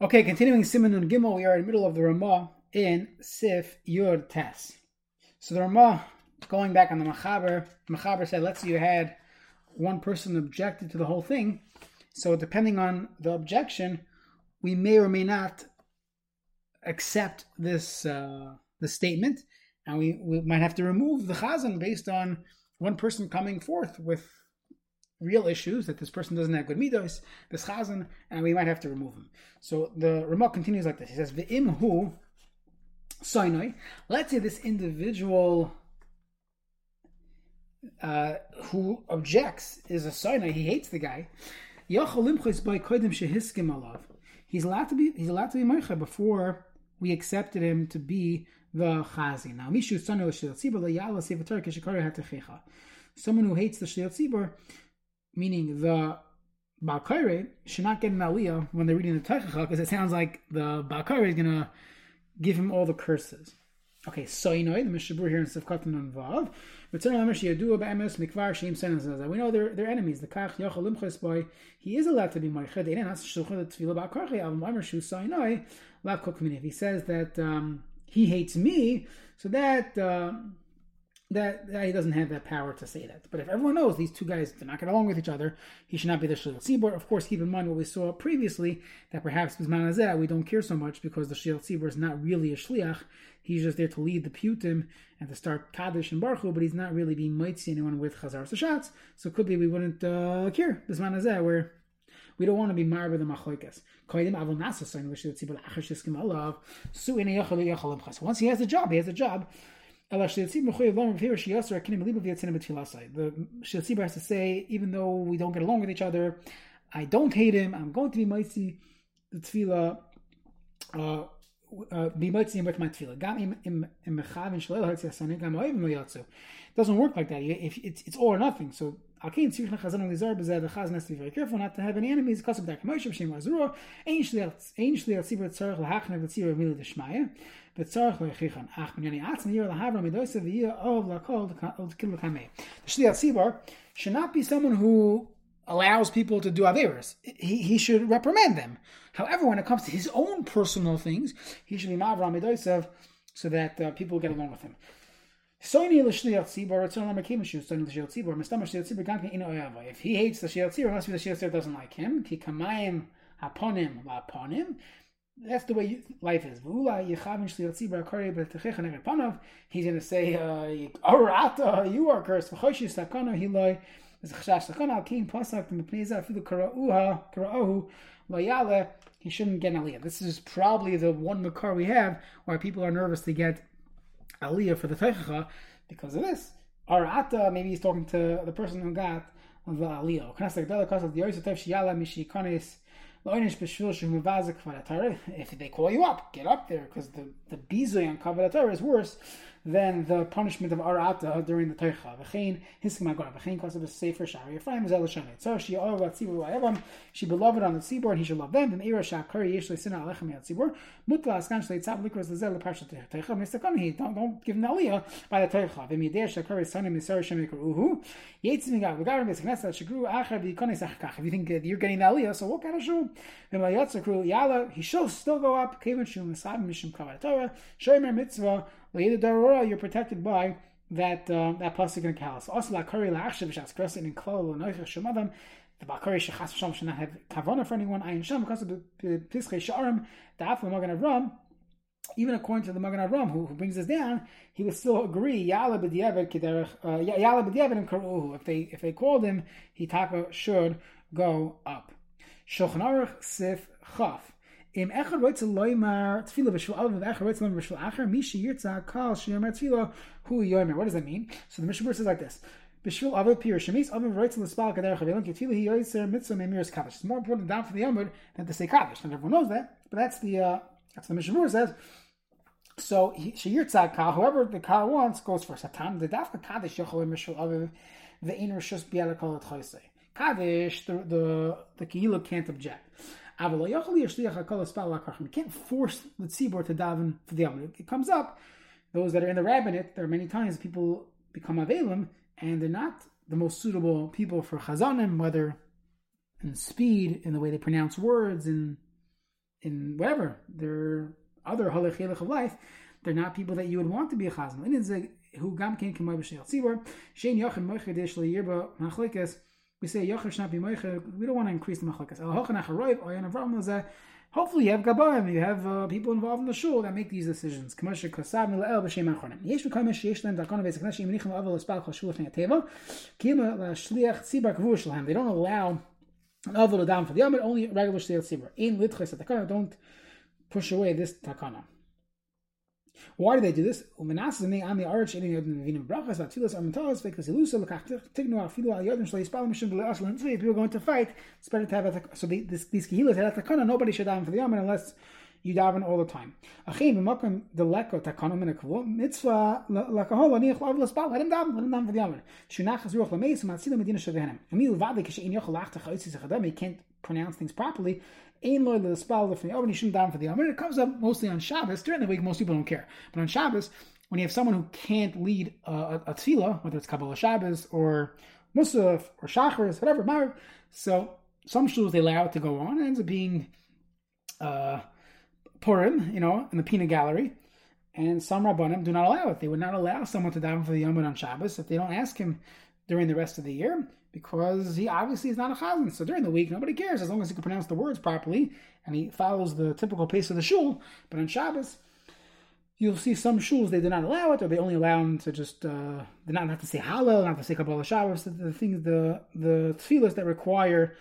Okay, continuing Siman Nun Gimel, we are in the middle of the Ramah in Sif Yud Tes. So the Ramah, going back on the Machaber, Machaber said, let's say you had one person objected to the whole thing. So depending on the objection, we may or may not accept this uh, the statement, and we, we might have to remove the chazan based on one person coming forth with real issues that this person doesn't have good midos, this chazan, and we might have to remove him. So the Ramah continues like this. He says, "Ve'im hu soinoi." Let's say this individual uh, who objects is a soinoi. He hates the guy. He's allowed to be. He's allowed to be meicha before we accepted him to be the chazi. Now, mishu soinoi l'shil tzibur le'yala sevatar kishikari. Someone who hates the tzibur meaning the Balkaire should not get an aliyah when they're reading the Teichacha because it sounds like the Balkaire is going to give him all the curses. Okay, so you know the Mishnah Berurah here in Sefkatan and Vav. We know they're, they're enemies. The Kach Yochel Limches boy, he is allowed to be Moiched. He says that um, he hates me, so that. Uh, that, that, he doesn't have that power to say that. But if everyone knows these two guys do not get along with each other, he should not be the Shliach Tzibor. Of course, keep in mind what we saw previously, that perhaps Bisman Azeh, we don't care so much because the Shliach Tzibor is not really a Shliach. He's just there to lead the Putim and to start Kaddish and Baruch but he's not really being mitzi anyone with Chazaras HaShatz. So it could be we wouldn't uh, care Bisman Azeh, where we don't want to be married with the machloikas. Once he has a job, he has a job. The Shiltzibur has to say, even though we don't get along with each other, I don't hate him. I'm going to be mitzi the tefillah. Uh, uh, be mitzi with my tefillah. Doesn't work like that. If it's, it's all or nothing. So Alkein Tzirich Chazan Lizar Bezeh the Chazan has to be very careful not to have any enemies because that. Kamoshav The Shliach Tzibur should not be someone who allows people to do averas. He, he should reprimand them. However, when it comes to his own personal things, he should be Mavram Midosev so that uh, people get along with him. Tzibor, tzibor. Tzibor. If he hates the shliach tzibor, must be the shliach tzibor doesn't like him. Ki kamayim haponim la'ponim. That's the way life is. He's going to say, uh, you are cursed. He shouldn't get an aliyah. This is probably the one makar we have why people are nervous to get aliyah for the teichacha because of this. Arata, maybe he's talking to the person who got the aliyah. If they call you up, get up there because the the bizoy on kavod is worse than the punishment of arata during the teicha. V'chein hiskim agor. V'chein kosav is sefer shari Ephraim is elishane. So she oh what tzibur v'ayavim. She beloved on the tzibur and he should love them. V'm eira shakari yesh le'sina alechem yad tzibur. Mutla askan shlei tzav likros lezel leparsha teicha. Mistakon he don't don't give the aliyah by the teicha. V'm yedei shakari sanim misar shem yikor uhu. Yetzim gav v'garim v'sekneset shagru achar v'yikonis achkach. If you think you're getting the aliyah, so what kind of shul? V'm layatzakru yala. He should still go up. Kevin shul misab mishum kavah Torah. Shomer mitzvah you're protected by that uh, that pasuk in Kalas. Also, la kari la achshav shas krasin in klol noichach shemavam. The bakari shechas sham should not have kavana for anyone. Ayin sham because of the pischei sharim. The afla magan avram. Even according to the Magen Avram, who, who brings this down, he would still agree. Yala b'diavad kiderech. Uh, Yala b'diavad karuhu. If they if they called him, he taka should go up. Shulchan Aruch Sif Chaf. Im echad roitz loymar tefillah b'shul alav echad roitz loymar b'shul acher mi sheyirtza kal sheyomer tefillah hu yomer. What does that mean? So the Mishnah says like this. B'shul avav pir shemis avav roitz l'spal kaderech avilim ketfilah hi yoyser mitzvah memiris kaddish. It's more important down for the yomud than to say kaddish. And everyone knows that, but that's the uh, that's the Mishnah says. So sheyirtza kal, whoever the kal wants goes for satan. The dafka kaddish yochol mishul avav the inner shus biala kol Kaddish, the the the kehila can't object. You can't force the tzibor to daven for the Amud. It comes up, those that are in the rabbinate, there are many times people become Avelim, and they're not the most suitable people for Chazanim, whether in speed, in the way they pronounce words, in in whatever their other halachilach of life, they're not people that you would want to be a chazan. And it's who gam tzibur shein liyirba machlekas. We say not be moicher. We don't want to increase the machlekas. El hochan acharoiv oyan avram. Hopefully you have gabayim, you have uh, people involved in the shul that make these decisions. They don't allow an avel down for the yom, only regular shliach tzibar. In takana, don't push away this takana. Why do they do this? The people are going to fight, it's better to have so this, these kehilas have a takana. Nobody should daven for the yamin unless you daven all the time. Achim b'makom the leko takana min a mitzvah lakahol aniach lav l'spal. Let him daven. Let him daven for the yamin. Shunachas ruach l'meis matzila medina shavehenem. Amil vade. He can't pronounce things properly. Ein loy the spell from the oven, you shouldn't daven for the oven. It comes up mostly on Shabbos. During the week, most people don't care. But on Shabbos, when you have someone who can't lead a, a, a tefillah, whether it's Kabbalah Shabbos or Musaf or Shacharis, whatever, so some shuls they allow it to go on. It ends up being uh, Purim, you know, in the peanut gallery. And some Rabbanim do not allow it. They would not allow someone to daven for the Yom on Shabbos if they don't ask him during the rest of the year because he obviously is not a chazan. So during the week, nobody cares as long as he can pronounce the words properly and he follows the typical pace of the shul. But on Shabbos, you'll see some shuls they do not allow it, or they only allow him to just uh, they not have to say Hallel, not to say Kabbalah Shabbos, the, the things the the tefillahs that require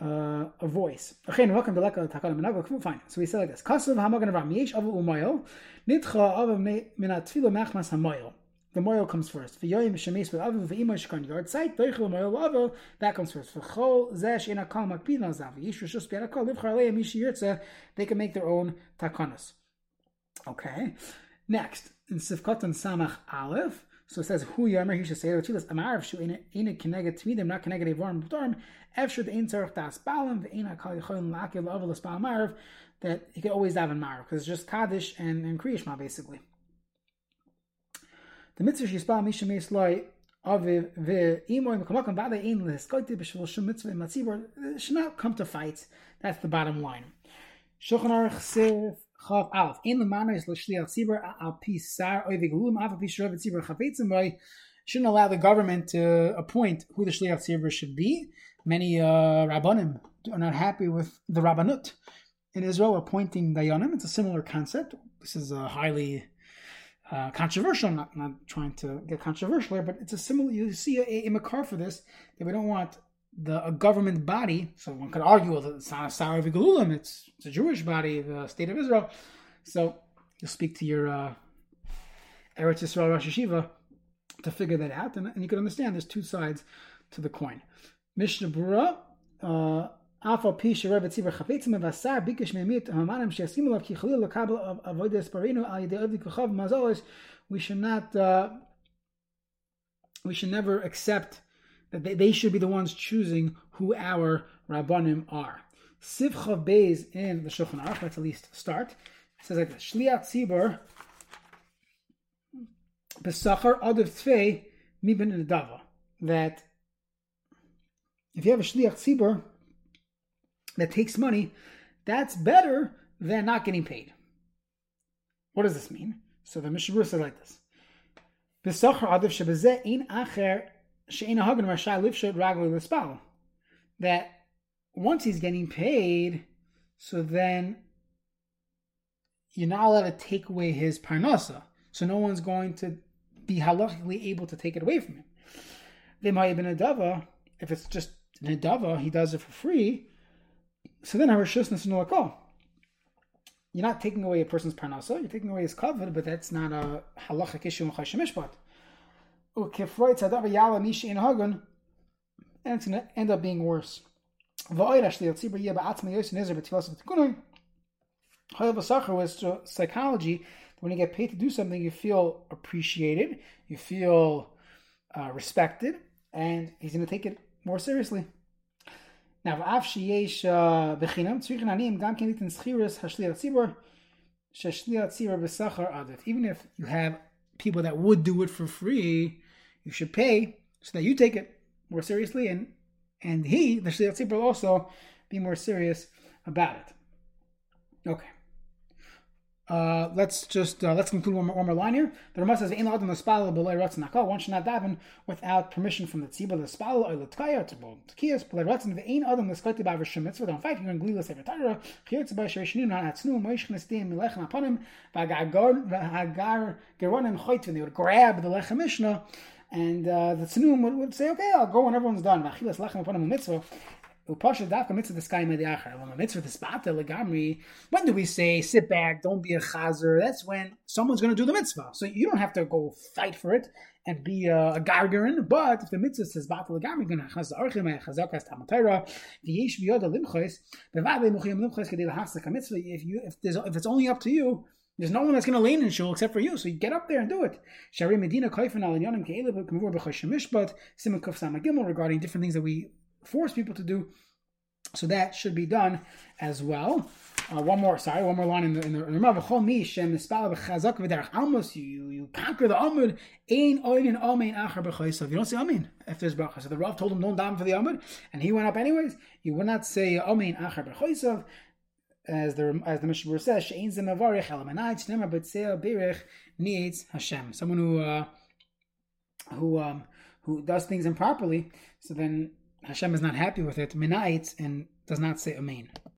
uh, a voice. Okay, welcome to Leka Takana Menagel. Fine. So we say like this: Kasav Hamagan Avam Yesh Avu Umayel Nitcha Avam Minat Tefillah Machmas Hamayel. The moil comes first. V'yoyim shemes v'avu v'ima shkan yard site. Doichel v'avu that comes first. V'chol zesh in a kol makpid. They can make their own takanas. Okay. Next in Sivkot and Samach Aleph. So it says who yamer he should say chilas amarav shu ina ina tmidim not keneged evorim b'torim. Efshur the ein tzarich das balam v'ina kol yichoyin lakil avu l'spal marav that he could always have in marav because it's just kaddish and and kriyishma basically. The mitzvah shispal misha meis loy aviv ve'imoy mekamakom ba'da ein leskoyti b'shvil shum mitzvah matzibor should not come to fights. That's the bottom line. Shulchan Aruch Sif Chav Aleph. In the manner is l'shliach tzibur al pi sar oivig lum av pi shrav tzibur chafetzim by shouldn't allow the government to appoint who the shliach tzibur should be. Many uh, rabbanim are not happy with the rabbanut in Israel appointing dayanim. It's a similar concept. This is a highly uh, controversial. I'm not, not trying to get controversial here, but it's a similar. You see a, a makar for this that we don't want the a government body. So one could argue that it's not a Sar V'Galulim, it's, it's a Jewish body, the state of Israel. So you'll speak to your uh, Eretz Yisrael Rosh Yeshiva to figure that out, and, and, you can understand there's two sides to the coin. Mishnah Berurah. Uh, אף על פי שרב הציבר חפצים והשר ביקש מהמית המאמרים שיסכימו עליו כי חלילה לקבל עבודת ספרינו על ידי עבדי כוכב מזולש we should not uh, we should never accept that they, they, should be the ones choosing who our rabbanim are. Sivcha Beis in the Shulchan Aruch, let's at least start. It says like this: Shliat Tzibur Besachar Adav Tzvei Mibin Nedava. That if you have a Shliach Tzibur that takes money, that's better than not getting paid. What does this mean? So the Mishnah says like this. That once he's getting paid, so then you're not allowed to take away his parnasa. So no one's going to be halachically able to take it away from him. They might have been a dava. If it's just an dava, he does it for free. So then Harishusness no call. You're not taking away a person's parnasa, you're taking away his covet, but that's not a halachic issue in Choshen Mishpat. And it's going to end up being worse. was psychology. When you get paid to do something, you feel appreciated, you feel uh, respected, and he's going to take it more seriously. Now, ואף שיש בחינם, צריכים עניים גם כן ליתן סחירס השליח ציבור, שהשליח ציבור בשכר עדיף. Even if you have people that would do it for free, you should pay so that you take it more seriously, and and he, the shliach tzibur, will also be more serious about it. Okay. Uh, let's just uh, let's conclude one more, one more line here. The Rama says, "Ein adam l'spal b'lei ratzon hakol." One should not daven without permission from the tzibah. Spal or l'tkaya to both tkiyas b'lei ratzon. Ve'ein adam l'skati b'aver shem mitzvah. Don't fight. You're in glila sefer Torah. Chiyotz b'ay sheishnim not atznu. Moish chnestim milechem aponim. V'agagar v'hagar geronim choyt. When they would grab the lechem mishnah, and uh, the tznuim would, would say, "Okay, I'll go when everyone's done." V'achilas lechem aponim mitzvah. Mitzvah. When mitzvah legamri, when do we say sit back, don't be a chazer? That's when someone's going to do the mitzvah. So you don't have to go fight for it and be a, a gargarin. But if the mitzvah says bata legamri, going to chaz archim and tamatayra, bevadle muchim limchos kedei lahasek mitzvah. If you if there's if it's only up to you. There's no one that's going to lean in shul except for you, so you get up there and do it. Shari Medina Kaifan Al Yonim Ke'eleb Kamur Siman Kuf regarding different things that we force people to do. So that should be done as well. Uh, one more, sorry, one more line in the in the Rama. Almost you you conquer the Amud. Ein oinin amein achar b'chaysav. You don't say amein if there's bracha. So the Rav told him don't daven for the Amud, and he went up anyways. You would not say amein achar b'chaysav. As the as the Mishnah says, she'ein zem avarich elamanayit shnemer b'tzeil birich needs Hashem. Someone who uh, who um, who does things improperly. So then Hashem is not happy with it, minait, and does not say Amen.